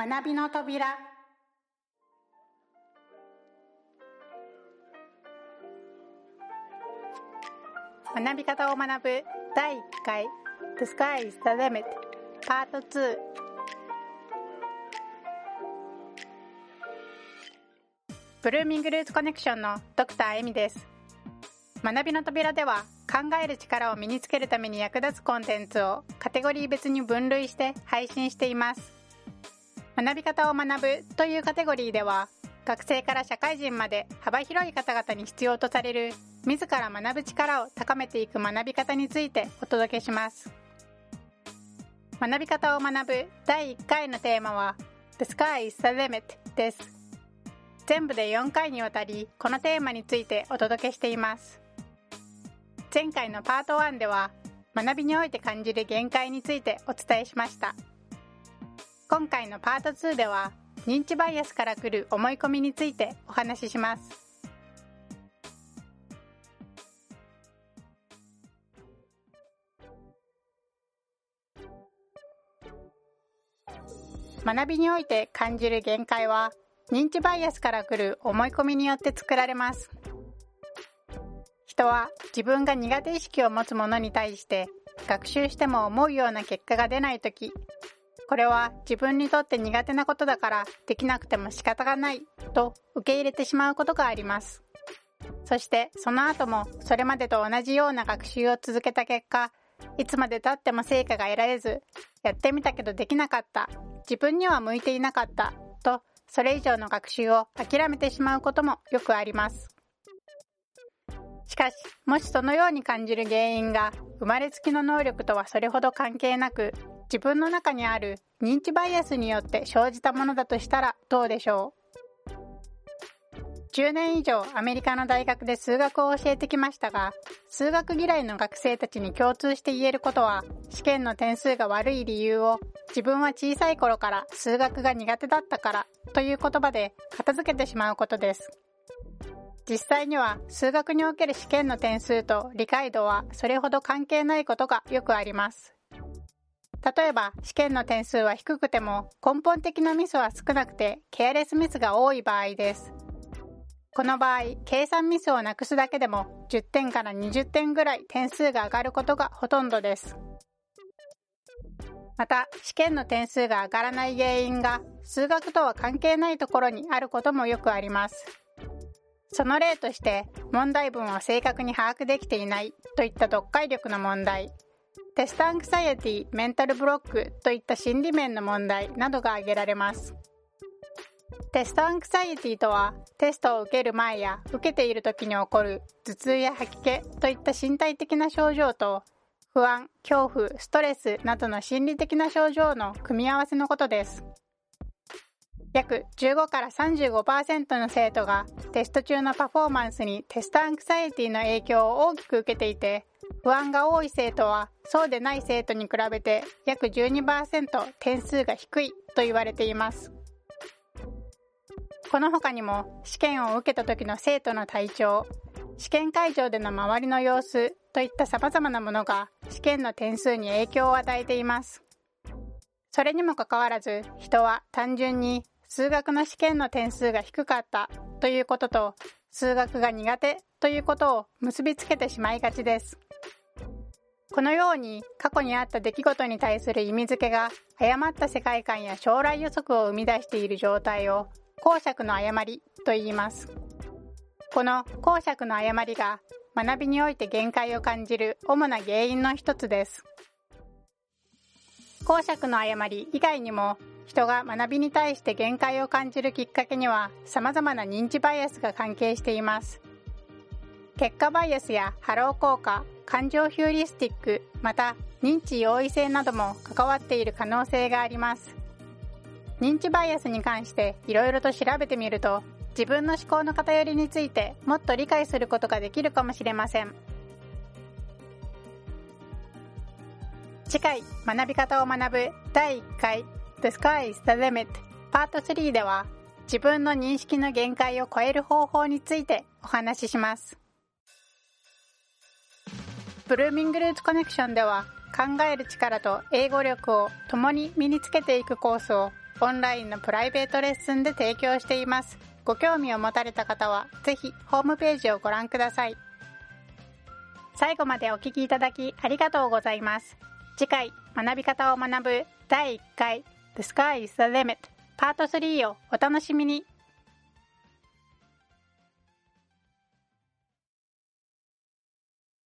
学びの扉。学び方を学ぶ第1回 The Sky is the Limit パート2ブルーミングルーツコネクションのドクターエミです。学びの扉では考える力を身につけるために役立つコンテンツをカテゴリー別に分類して配信しています。学び方を学ぶというカテゴリーでは学生から社会人まで幅広い方々に必要とされる自ら学ぶ力を高めていく学び方についてお届けします。学び方を学ぶ第1回のテーマは The Sky is the Limit です。全部で4回にわたりこのテーマについてお届けしています。前回のパート1では学びにおいて感じる限界についてお伝えしました。今回のパート2では認知バイアスから来る思い込みについてお話しします。学びにおいて感じる限界は認知バイアスから来る思い込みによって作られます。人は自分が苦手意識を持つものに対して学習しても思うような結果が出ない時これは自分にとって苦手なことだからできなくても仕方がないと受け入れてしまうことがあります。そしてその後もそれまでと同じような学習を続けた結果いつまでたっても成果が得られずやってみたけどできなかった自分には向いていなかったとそれ以上の学習を諦めてしまうこともよくあります。しかしもしそのように感じる原因が生まれつきの能力とはそれほど関係なく自分の中にある認知バイアスによって生じたものだとしたらどうでしょう？10年以上アメリカの大学で数学を教えてきましたが数学嫌いの学生たちに共通して言えることは試験の点数が悪い理由を自分は小さい頃から数学が苦手だったからという言葉で片付けてしまうことです。実際には数学における試験の点数と理解度はそれほど関係ないことがよくあります。例えば試験の点数は低くても根本的なミスは少なくてケアレスミスが多い場合です。この場合計算ミスをなくすだけでも10点から20点ぐらい点数が上がることがほとんどです。また試験の点数が上がらない原因が数学とは関係ないところにあることもよくあります。その例として問題文を正確に把握できていないといった読解力の問題。 test anxiety メンタルブロックといった心理面の問題などが挙げられます。 test anxiety とはテストを受ける前や受けている時に起こる頭痛や吐き気といった身体的な症状と不安恐怖ストレスなどの心理的な症状の組み合わせのことです。約15から35%の生徒がテスト中のパフォーマンスにテストアンクサイエティの影響を大きく受けていて不安が多い生徒はそうでない生徒に比べて約12%点数が低いと言われています。この他にも試験を受けた時の生徒の体調試験会場での周りの様子といった様々なものが試験の点数に影響を与えています。それにもかかわらず人は単純に数学の試験の点数が低かったということと数学が苦手ということを結びつけてしまいがちです。このように過去にあった出来事に対する意味付けが誤った世界観や将来予測を生み出している状態を公爵の誤りと言います。この公爵の誤りが学びにおいて限界を感じる主な原因の一つです。公爵の誤り以外にも人が学びに対して限界を感じるきっかけには様々な認知バイアスが関係しています。結果バイアスやハロー効果感情ヒューリスティックまた認知容易性なども関わっている可能性があります認知バイアスに関していろいろと調べてみると自分の思考の偏りについてもっと理解することができるかもしれません次回学び方を学ぶ第1回 The Sky is the Limit パート3では自分の認識の限界を超える方法についてお話しします。ブルーミングルーツコネクションでは考える力と英語力を共に身につけていくコースをオンラインのプライベートレッスンで提供しています。ご興味を持たれた方は、ぜひホームページをご覧ください。最後までお聴きいただきありがとうございます。次回、学び方を学ぶ第1回 The Sky is the Limit パート3をお楽しみに。